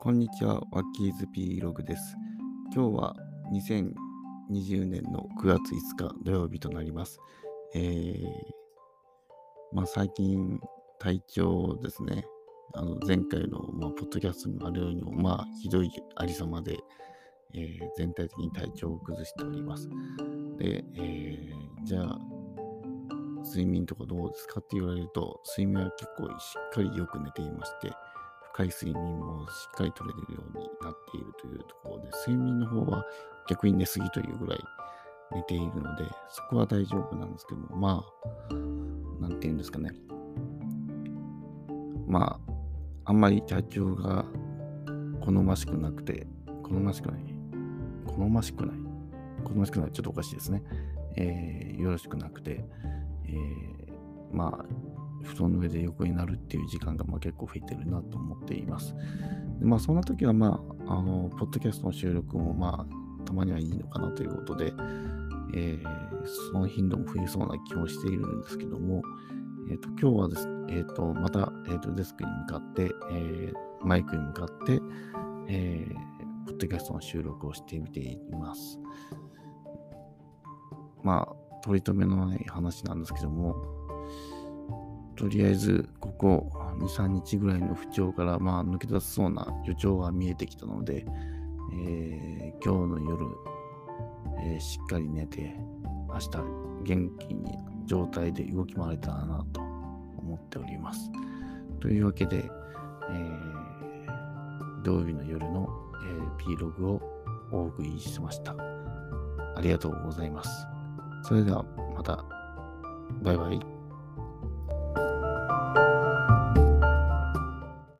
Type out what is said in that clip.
こんにちは、ワッキーズ P ログです。今日は2020年の9月5日土曜日となります。えー、まあ最近体調ですね、あの前回の、まあ、ポッドキャストにもあるようにも、まあひどいありさまで、えー全体的に体調を崩しております。で、えーじゃあ、睡眠とかどうですかって言われると、睡眠は結構しっかりよく寝ていまして、深い睡眠もしっかり取れるようになっているというところで、睡眠の方は逆に寝すぎというぐらい寝ているので、そこは大丈夫なんですけども、まあ、なんて言うんですかね。まあ、あんまり体調が好ましくなくて、好ましくない。好ましくない。好ましくない。ちょっとおかしいですね。えーよろしくなくて、えーまあ、布団の上で横になるっていう時間がまあ結構増えてるなと思っています。でまあ、そんな時は、まあ、あの、ポッドキャストの収録も、まあ、たまにはいいのかなということで、えーその頻度も増えそうな気もしているんですけども、えっ、と、今日はです、えっ、と、また、えっ、と、デスクに向かって、えーマイクに向かって、えーポッドキャストの収録をしてみています。まあ、取り留めのない話なんですけども、とりあえず、ここ2、3日ぐらいの不調から、まあ、抜け出せそうな予兆が見えてきたので、えー今日の夜、えーしっかり寝て、明日元気に状態で動き回れたらなと思っております。というわけで、えー土曜日の夜の、え P ログをお送りしました。ありがとうございます。それではまた、バイバイ。